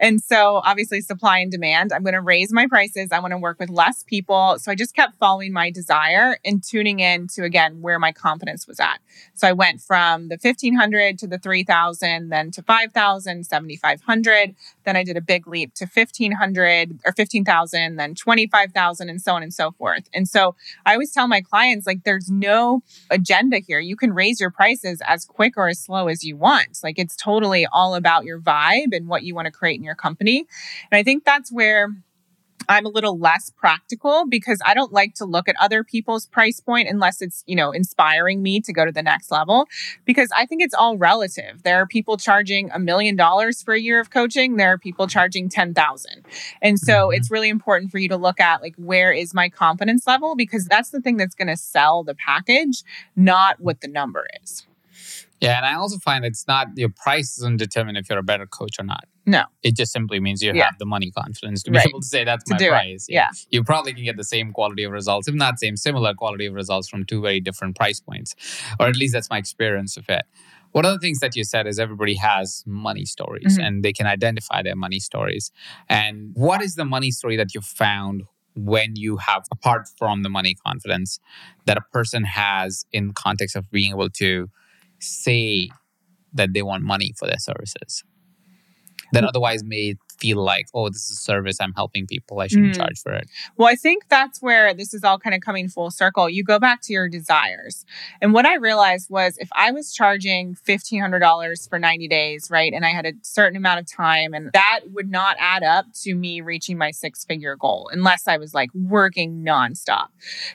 And so, obviously, supply and demand, I'm going to raise my prices. I want to work with less people. So, I just kept following my desire and tuning in to, again, where my confidence was at. So, I went from the 1500 to the 3000, then to 5000, 7500. Then I did a big leap to 1500 or 15,000, then 25,000, and so on and so forth. And so, I always tell my clients, like, there's no agenda here. You can raise your prices as quick or as slow as you want. Like it's totally all about your vibe and what you want to create in your company. And I think that's where I'm a little less practical because I don't like to look at other people's price point unless it's, you know, inspiring me to go to the next level because I think it's all relative. There are people charging a million dollars for a year of coaching, there are people charging 10,000. And so Mhm. it's really important for you to look at like where is my confidence level because that's the thing that's going to sell the package, not what the number is. Yeah, and I also find it's not your price doesn't determine if you're a better coach or not. No. It just simply means you Yeah. have the money confidence to be Right. able to say that's To my price. Yeah. You probably can get the same quality of results, if not same, similar quality of results from two very different price points. Or at least that's my experience of it. One of the things that you said is everybody has money stories Mhm. and they can identify their money stories. And what is the money story that you found when you have, apart from the money confidence, that a person has in context of being able to say that they want money for their services. That otherwise may feel like, oh, this is a service I'm helping people. I shouldn't Mm. charge for it. Well, I think that's where this is all kind of coming full circle. You go back to your desires. And what I realized was if I was charging $1,500 for 90 days, right, and I had a certain amount of time, and that would not add up to me reaching my six figure goal unless I was like working nonstop.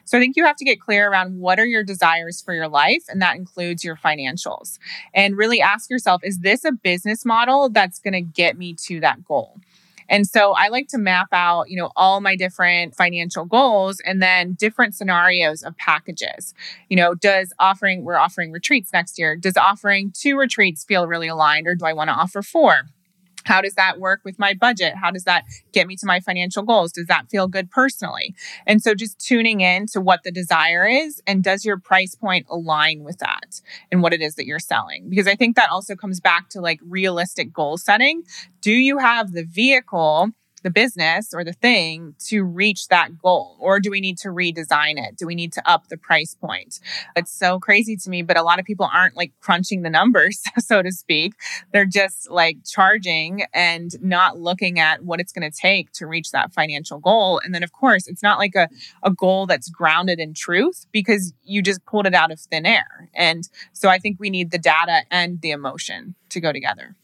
So I think you have to get clear around what are your desires for your life, and that includes your financials. And really ask yourself is this a business model that's going to get me to that goal? And so I like to map out, you know, all my different financial goals and then different scenarios of packages. You know, does offering we're offering retreats next year, does offering two retreats feel really aligned or do I want to offer four? How does that work with my budget? How does that get me to my financial goals? Does that feel good personally? And so just tuning in to what the desire is and does your price point align with that and what it is that you're selling? Because I think that also comes back to like realistic goal setting. Do you have the vehicle, the business or the thing to reach that goal? Or do we need to redesign it? Do we need to up the price point? It's so crazy to me, but a lot of people aren't like crunching the numbers, so to speak. They're just like charging and not looking at what it's going to take to reach that financial goal. And then, of course, it's not like a, a goal that's grounded in truth because you just pulled it out of thin air. And so I think we need the data and the emotion to go together.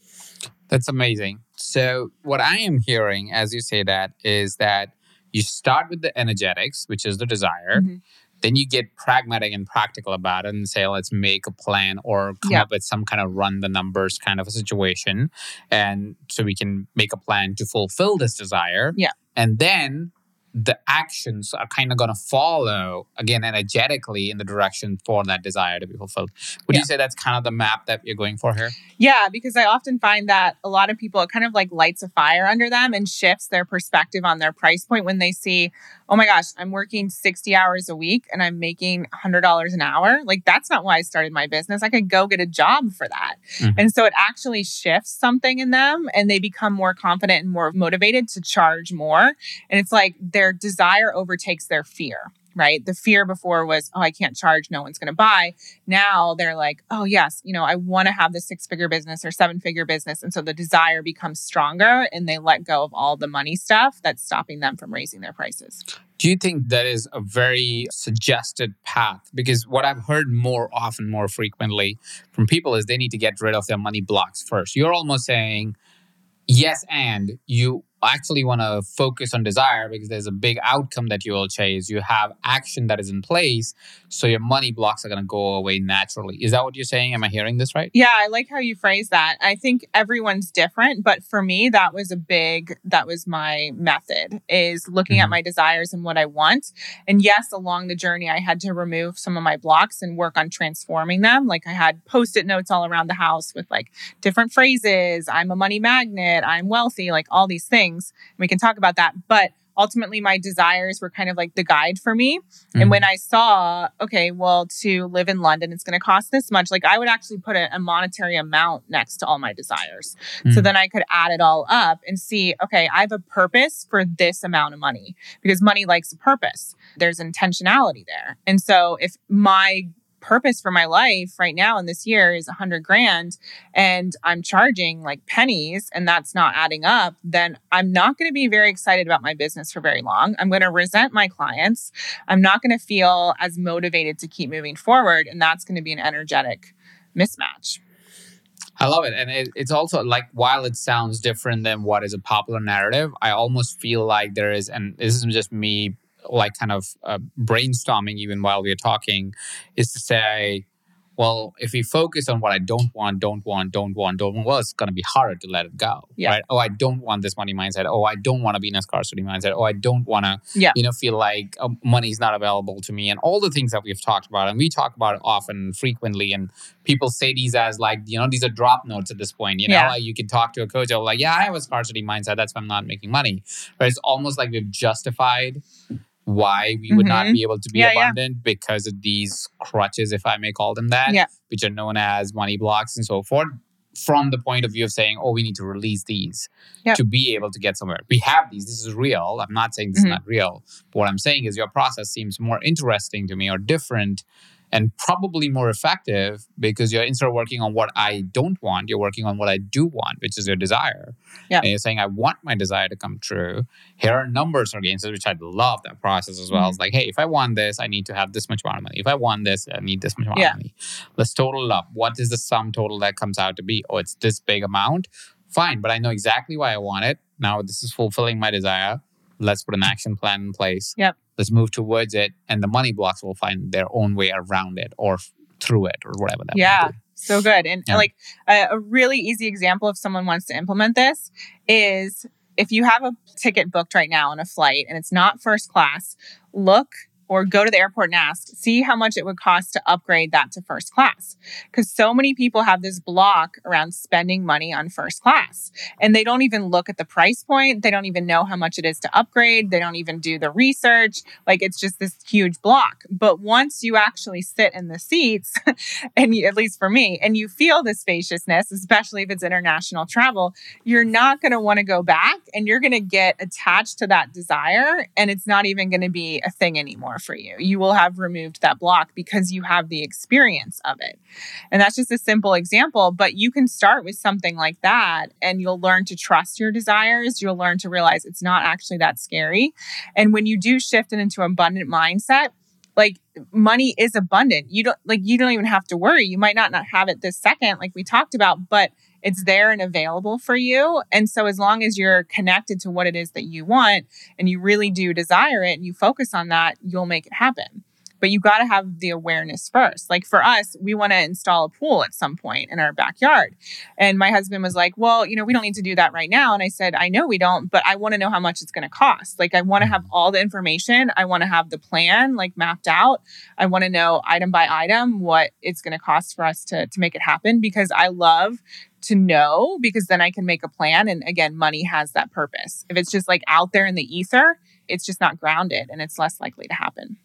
That's amazing. So, what I am hearing as you say that is that you start with the energetics, which is the desire. Mhm. Then you get pragmatic and practical about it and say, let's make a plan or come Yeah. up with some kind of run the numbers kind of a situation. And so we can make a plan to fulfill this desire. Yeah. And then the actions are kind of going to follow again energetically in the direction for that desire to be fulfilled. Would Yeah. you say that's kind of the map that you're going for here? Yeah, because I often find that a lot of people, it kind of like lights a fire under them and shifts their perspective on their price point when they see, oh my gosh, I'm working 60 hours a week and I'm making $100 an hour. Like, that's not why I started my business. I could go get a job for that. Mhm. And so it actually shifts something in them and they become more confident and more motivated to charge more. And it's like their desire overtakes their fear. Right. The fear before was, oh, I can't charge. No one's going to buy now they're like, oh, yes, you know, I want to have this six figure business or seven figure business. And so the desire becomes stronger and they let go of all the money stuff that's stopping them from raising their prices. Do you think that is a very suggested path? Because what I've heard more often, more frequently from people is they need to get rid of their money blocks first. You're almost saying, yes, and you actually want to focus on desire because there's a big outcome that you will chase. You have action that is in place. So your money blocks are going to go away naturally. Is that what you're saying? Am I hearing this right? Yeah, I like how you phrase that. I think everyone's different, but for me, that was a big, that was my method is looking at Mhm. my desires and what I want. And yes, along the journey, I had to remove some of my blocks and work on transforming them. Like I had post it notes all around the house with like different phrases. I'm a money magnet. I'm wealthy, like all these things. We can talk about that. But ultimately, my desires were kind of like the guide for me. And when I saw, okay, well, to live in London, it's going to cost this much, like I would actually put a, a monetary amount next to all my desires. So Mm. then I could add it all up and see, okay, I have a purpose for this amount of money because money likes a purpose. There's intentionality there. And so if my purpose for my life right now in this year is a hundred grand and I'm charging like pennies and that's not adding up, then I'm not going to be very excited about my business for very long. I'm going to resent my clients. I'm not going to feel as motivated to keep moving forward. And that's going to be an energetic mismatch. I love it. And it, it's also like, while it sounds different than what is a popular narrative, I almost feel like there is, and this is just me like kind of uh, brainstorming even while we are talking, is to say, well, if we focus on what I don't want, don't want, don't want, don't want, well, it's going to be harder to let it go. Yeah. Right. Oh, I don't want this money mindset. Oh, I don't want to be in a scarcity mindset. Oh, I don't want to, Yeah. you know, feel like uh, money is not available to me and all the things that we've talked about. And we talk about it often, frequently. And people say these as like, you know, these are drop notes at this point. You know, Yeah. like you can talk to a coach, like, yeah, I have a scarcity mindset. That's why I'm not making money. But it's almost like we've justified why we would not Mhm. be able to be Yeah, yeah. abundant because of these crutches, if I may call them that, Yeah. which are known as money blocks and so forth. From the point of view of saying, oh, we need to release these Yep. to be able to get somewhere. We have these. This is real. I'm not saying this Mhm. is not real. But what I'm saying is your process seems more interesting to me or different and probably more effective because you're instead of working on what I don't want, you're working on what I do want, which is your desire. Yeah. And you're saying, I want my desire to come true. Here are numbers against it, which I love that process as well. Mhm. It's like, hey, if I want this, I need to have this much amount of money. If I want this, I need this much amount Yeah. of money. Let's total up. What is the sum total that comes out to be? Oh, it's this big amount. Fine, but I know exactly why I want it. Now this is fulfilling my desire. Let's put an action plan in place. Yep. Let's move towards it, and the money blocks will find their own way around it or f- through it or whatever that. Yeah. So good. And Yeah. like a, a really easy example if someone wants to implement this is if you have a ticket booked right now on a flight and it's not first class, look or go to the airport and ask, see how much it would cost to upgrade that to first class. Because so many people have this block around spending money on first class and they don't even look at the price point. They don't even know how much it is to upgrade. They don't even do the research. Like it's just this huge block. But once you actually sit in the seats, and you, at least for me, and you feel the spaciousness, especially if it's international travel, you're not going to want to go back and you're going to get attached to that desire and it's not even going to be a thing anymore for you. You will have removed that block because you have the experience of it. And that's just a simple example, but you can start with something like that and you'll learn to trust your desires. You'll learn to realize it's not actually that scary. And when you do shift it into an abundant mindset, like money is abundant. You don't like you don't even have to worry. You might not not have it this second like we talked about, but it's there and available for you. And so as long as you're connected to what it is that you want and you really do desire it and you focus on that, you'll make it happen. But you got to have the awareness first. Like for us, we want to install a pool at some point in our backyard. And my husband was like, Well, you know, we don't need to do that right now. And I said, I know we don't, but I want to know how much it's going to cost. Like, I want to have mm-hmm. all the information. I want to have the plan like mapped out. I want to know item by item what it's going to cost for us to, to make it happen because I love to know because then I can make a plan. And again, money has that purpose. If it's just like out there in the ether, it's just not grounded and it's less likely to happen.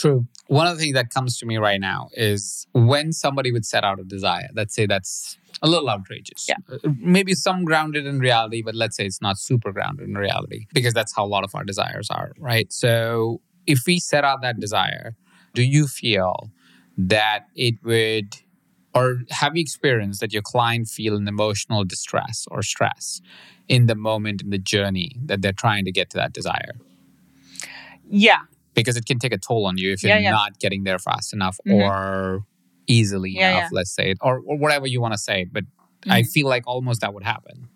True. One of the things that comes to me right now is when somebody would set out a desire, let's say that's a little outrageous. Yeah. Uh, Maybe some grounded in reality, but let's say it's not super grounded in reality because that's how a lot of our desires are, right? So if we set out that desire, do you feel that it would or have you experienced that your client feel an emotional distress or stress in the moment in the journey that they're trying to get to that desire? Yeah. Because it can take a toll on you if you're Yeah, yeah. not getting there fast enough Mhm. or easily Yeah, enough, let's say it, or, or whatever you want to say. But I Mhm. feel like almost that would happen.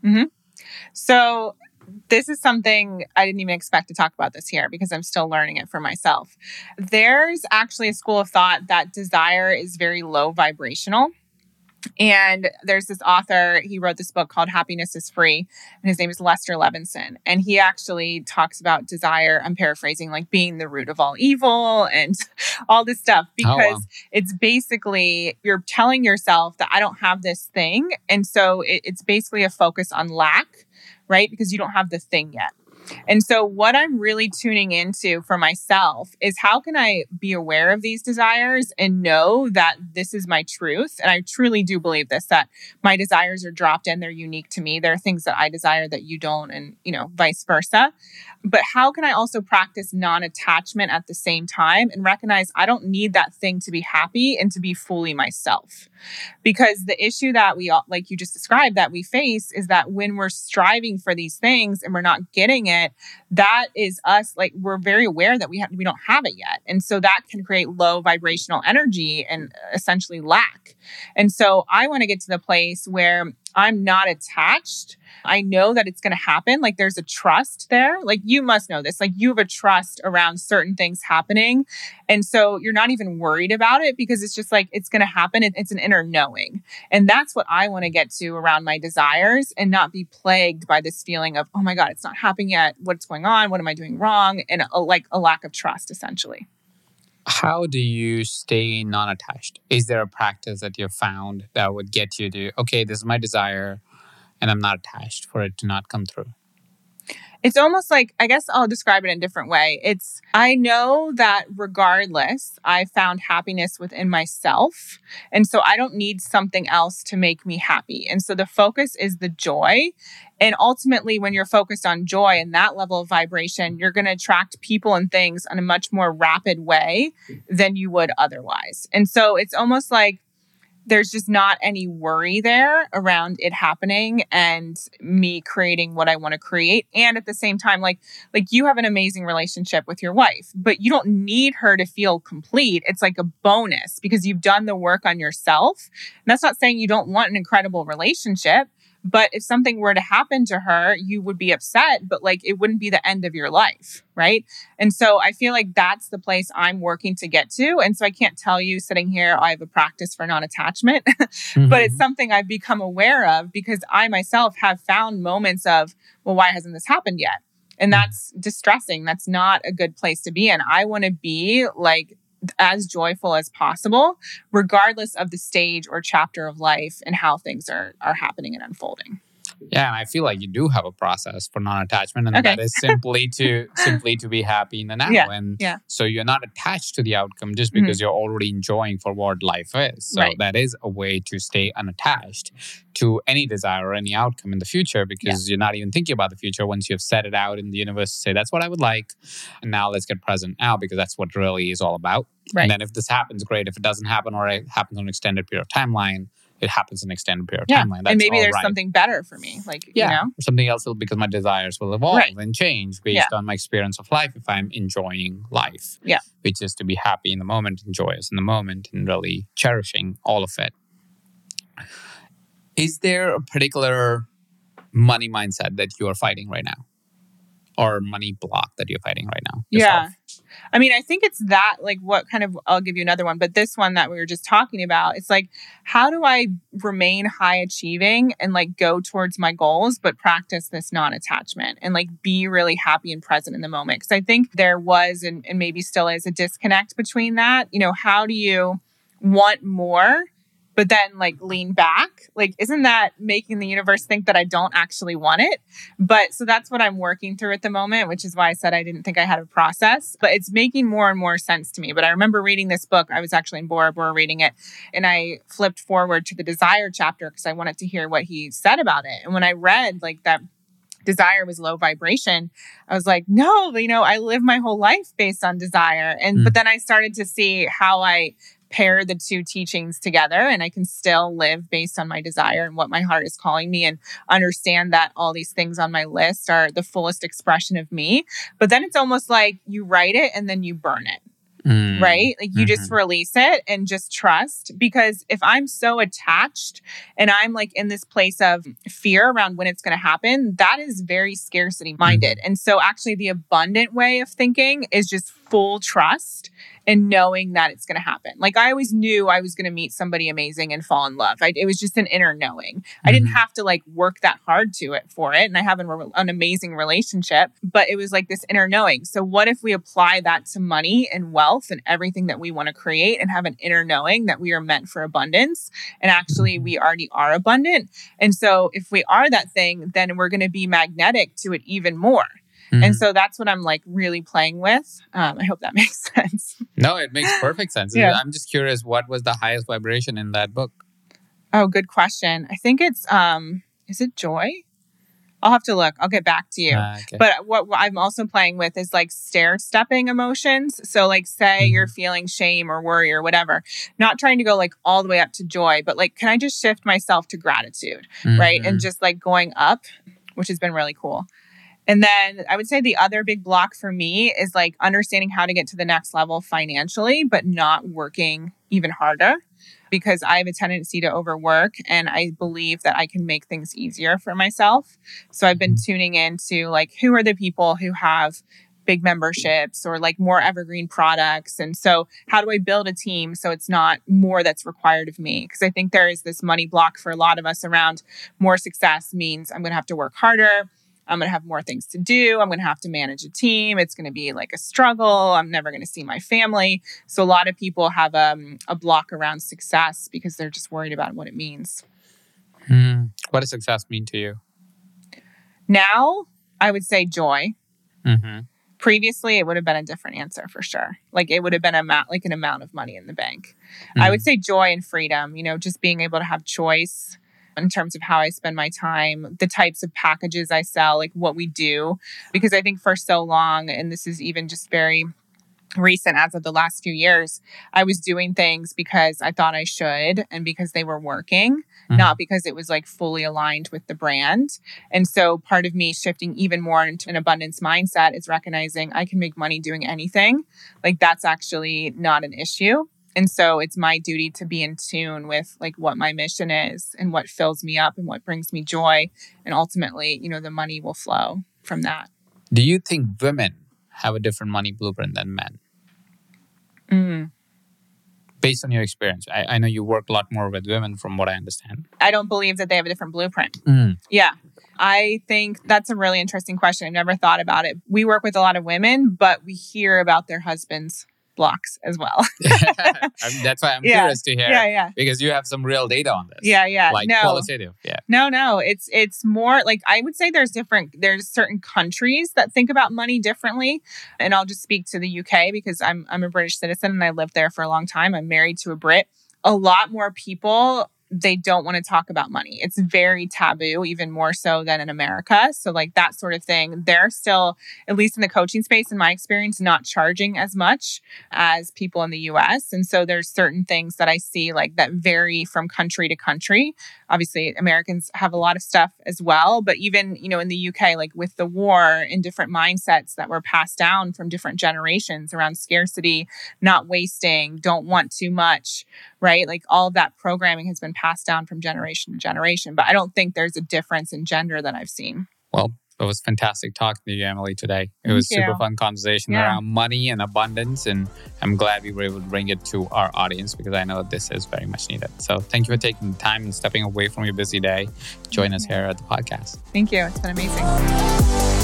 So this is something I didn't even expect to talk about this here because I'm still learning it for myself. There's actually a school of thought that desire is very low vibrational. And there's this author, he wrote this book called Happiness is Free, and his name is Lester Levenson. And he actually talks about desire, I'm paraphrasing, like being the root of all evil and all this stuff Oh, because wow. it's basically you're telling yourself that I don't have this thing. And so it, it's basically a focus on lack, right? Because you don't have the thing yet. And so, what I'm really tuning into for myself is how can I be aware of these desires and know that this is my truth? And I truly do believe this that my desires are dropped in, they're unique to me. There are things that I desire that you don't, and you know, vice versa. But how can I also practice non attachment at the same time and recognize I don't need that thing to be happy and to be fully myself? Because the issue that we all, like you just described, that we face is that when we're striving for these things and we're not getting it, that is us like we're very aware that we have we don't have it yet. And so that can create low vibrational energy and uh, essentially lack. And so i want to get to the place where i'm not attached. I know that it's going to happen. Like there's a trust there. Like you must know this. Like you have a trust around certain things happening. And so you're not even worried about it because it's just like it's going to happen. It- it's an inner knowing. And that's what i want to get to around my desires and not be plagued by this feeling of oh my god it's not happening yet. What's going on? What am i doing wrong? And a, like a lack of trust essentially How do you stay non attached? Is there a practice that you've found that would get you to, okay, this is my desire and I'm not attached for it to not come through? It's almost like, I guess I'll describe it in a different way. It's, I know that regardless, I found happiness within myself. And so I don't need something else to make me happy. And so the focus is the joy. And ultimately, when you're focused on joy and that level of vibration, you're going to attract people and things in a much more rapid way than you would otherwise. And so it's almost like, there's just not any worry there around it happening and me creating what I want to create. And at the same time like like you have an amazing relationship with your wife but you don't need her to feel complete. It's like a bonus because you've done the work on yourself. And that's not saying you don't want an incredible relationship but if something were to happen to her, you would be upset, but like it wouldn't be the end of your life. Right. And so I feel like that's the place I'm working to get to. And so I can't tell you sitting here, I have a practice for non attachment, mm-hmm. but it's mm-hmm. something I've become aware of because I myself have found moments of, well, why hasn't this happened yet? And mm. that's distressing. That's not a good place to be in. I want to be like as joyful as possible, regardless of the stage or chapter of life and how things are are happening and unfolding. Yeah, and I feel like you do have a process for non-attachment, and okay. that is simply to simply to be happy in the now. Yeah. And yeah. so you're not attached to the outcome just because mm-hmm. you're already enjoying for what life is. So right. that is a way to stay unattached to any desire or any outcome in the future because yeah. you're not even thinking about the future once you've set it out in the universe to say that's what I would like. And now let's get present now because that's what really is all about. Right. And then if this happens, great. If it doesn't happen or it happens on an extended period of timeline, it happens in an extended period of yeah. timeline. That's and maybe there's right. something better for me. Like, yeah. you know? Or something else will because my desires will evolve right. and change based yeah. on my experience of life if I'm enjoying life. Yeah. Which is to be happy in the moment, and joyous in the moment, and really cherishing all of it. Is there a particular money mindset that you are fighting right now? Or money block that you're fighting right now? Yourself? Yeah. I mean, I think it's that, like, what kind of, I'll give you another one, but this one that we were just talking about, it's like, how do I remain high achieving and like go towards my goals, but practice this non attachment and like be really happy and present in the moment? Because I think there was and, and maybe still is a disconnect between that. You know, how do you want more? But then like lean back. Like, isn't that making the universe think that I don't actually want it? But so that's what I'm working through at the moment, which is why I said I didn't think I had a process, but it's making more and more sense to me. But I remember reading this book. I was actually in Bora Bora reading it, and I flipped forward to the desire chapter because I wanted to hear what he said about it. And when I read like that desire was low vibration i was like no you know i live my whole life based on desire and mm. but then i started to see how i pair the two teachings together and I can still live based on my desire and what my heart is calling me and understand that all these things on my list are the fullest expression of me. But then it's almost like you write it and then you burn it. Mm. Right? Like you mm-hmm. just release it and just trust. Because if I'm so attached and I'm like in this place of fear around when it's going to happen, that is very scarcity minded. Mm. And so, actually, the abundant way of thinking is just full trust and knowing that it's going to happen. Like I always knew I was going to meet somebody amazing and fall in love. I, it was just an inner knowing. Mm-hmm. I didn't mm-hmm. have to like work that hard to it for it. And I have an, an amazing relationship, but it was like this inner knowing. So what if we apply that to money and wealth and everything that we want to create and have an inner knowing that we are meant for abundance and actually we already are abundant. And so if we are that thing, then we're going to be magnetic to it even more. Mm-hmm. And so that's what I'm like really playing with. Um, I hope that makes sense. No, it makes perfect sense. yeah. I'm just curious, what was the highest vibration in that book? Oh, good question. I think it's um, is it joy? I'll have to look. I'll get back to you. Uh, okay. But what, what, I'm also playing with is like stair stepping emotions. So, like, say mm-hmm. you're feeling shame or worry or whatever, not trying to go like all the way up to joy, but like, can I just shift myself to gratitude? Mm-hmm. Right. And just like going up, which has been really cool. And then I would say the other big block for me is like understanding how to get to the next level financially, but not working even harder because I have a tendency to overwork and I believe that I can make things easier for myself. So I've been mm-hmm. tuning into like who are the people who have big memberships or like more evergreen products. And so, how do I build a team so it's not more that's required of me? Because I think there is this money block for a lot of us around more success means I'm going to have to work harder. I'm going to have more things to do. I'm going to have to manage a team. It's going to be like a struggle. I'm never going to see my family. So a lot of people have um, a block around success because they're just worried about what it means. Hmm. What does success mean to you? Now, I would say joy. Mm-hmm. Previously, it would have been a different answer for sure. Like it would have been a amount, like an amount of money in the bank. I would say joy and freedom. You know, just being able to have choice in terms of how I spend my time, the types of packages I sell, like what we do. Because I think for so long, and this is even just very recent as of the last few years, I was doing things because I thought I should and because they were working, Mhm. not because it was like fully aligned with the brand. And so part of me shifting even more into an abundance mindset is recognizing I can make money doing anything. Like that's actually not an issue. And so it's my duty to be in tune with like what my mission is and what fills me up and what brings me joy. And ultimately, you know, the money will flow from that. Do you think women have a different money blueprint than men? Mm. Based on your experience, I, I know you work a lot more with women from what I understand. I don't believe that they have a different blueprint. Mm. Yeah. I think that's a really interesting question. I've never thought about it. We work with a lot of women, but we hear about their husbands' blocks as well. I mean, That's why I'm Yeah. curious to hear yeah, yeah. because you have some real data on this. Yeah, yeah. Like no. qualitative. Yeah. No, no. It's it's more like I would say there's different there's certain countries that think about money differently. And I'll just speak to the UK because I'm I'm a British citizen and I lived there for a long time. I'm married to a Brit. A lot more people they don't want to talk about money. It's very taboo, even more so than in America. So, like that sort of thing, they're still, at least in the coaching space, in my experience, not charging as much as people in the US. And so, there's certain things that I see like that vary from country to country obviously Americans have a lot of stuff as well, but even, you know, in the UK like with the war and different mindsets that were passed down from different generations around scarcity, not wasting, don't want too much, right? Like all of that programming has been passed down from generation to generation, but I don't think there's a difference in gender that I've seen. Well, it was fantastic talking to you, Emily, today. It Thank was super you. fun conversation Yeah. around money and abundance. And I'm glad we were able to bring it to our audience because I know that this is very much needed. So thank you for taking the time and stepping away from your busy day. Join us here at the podcast. Thank you. It's been amazing.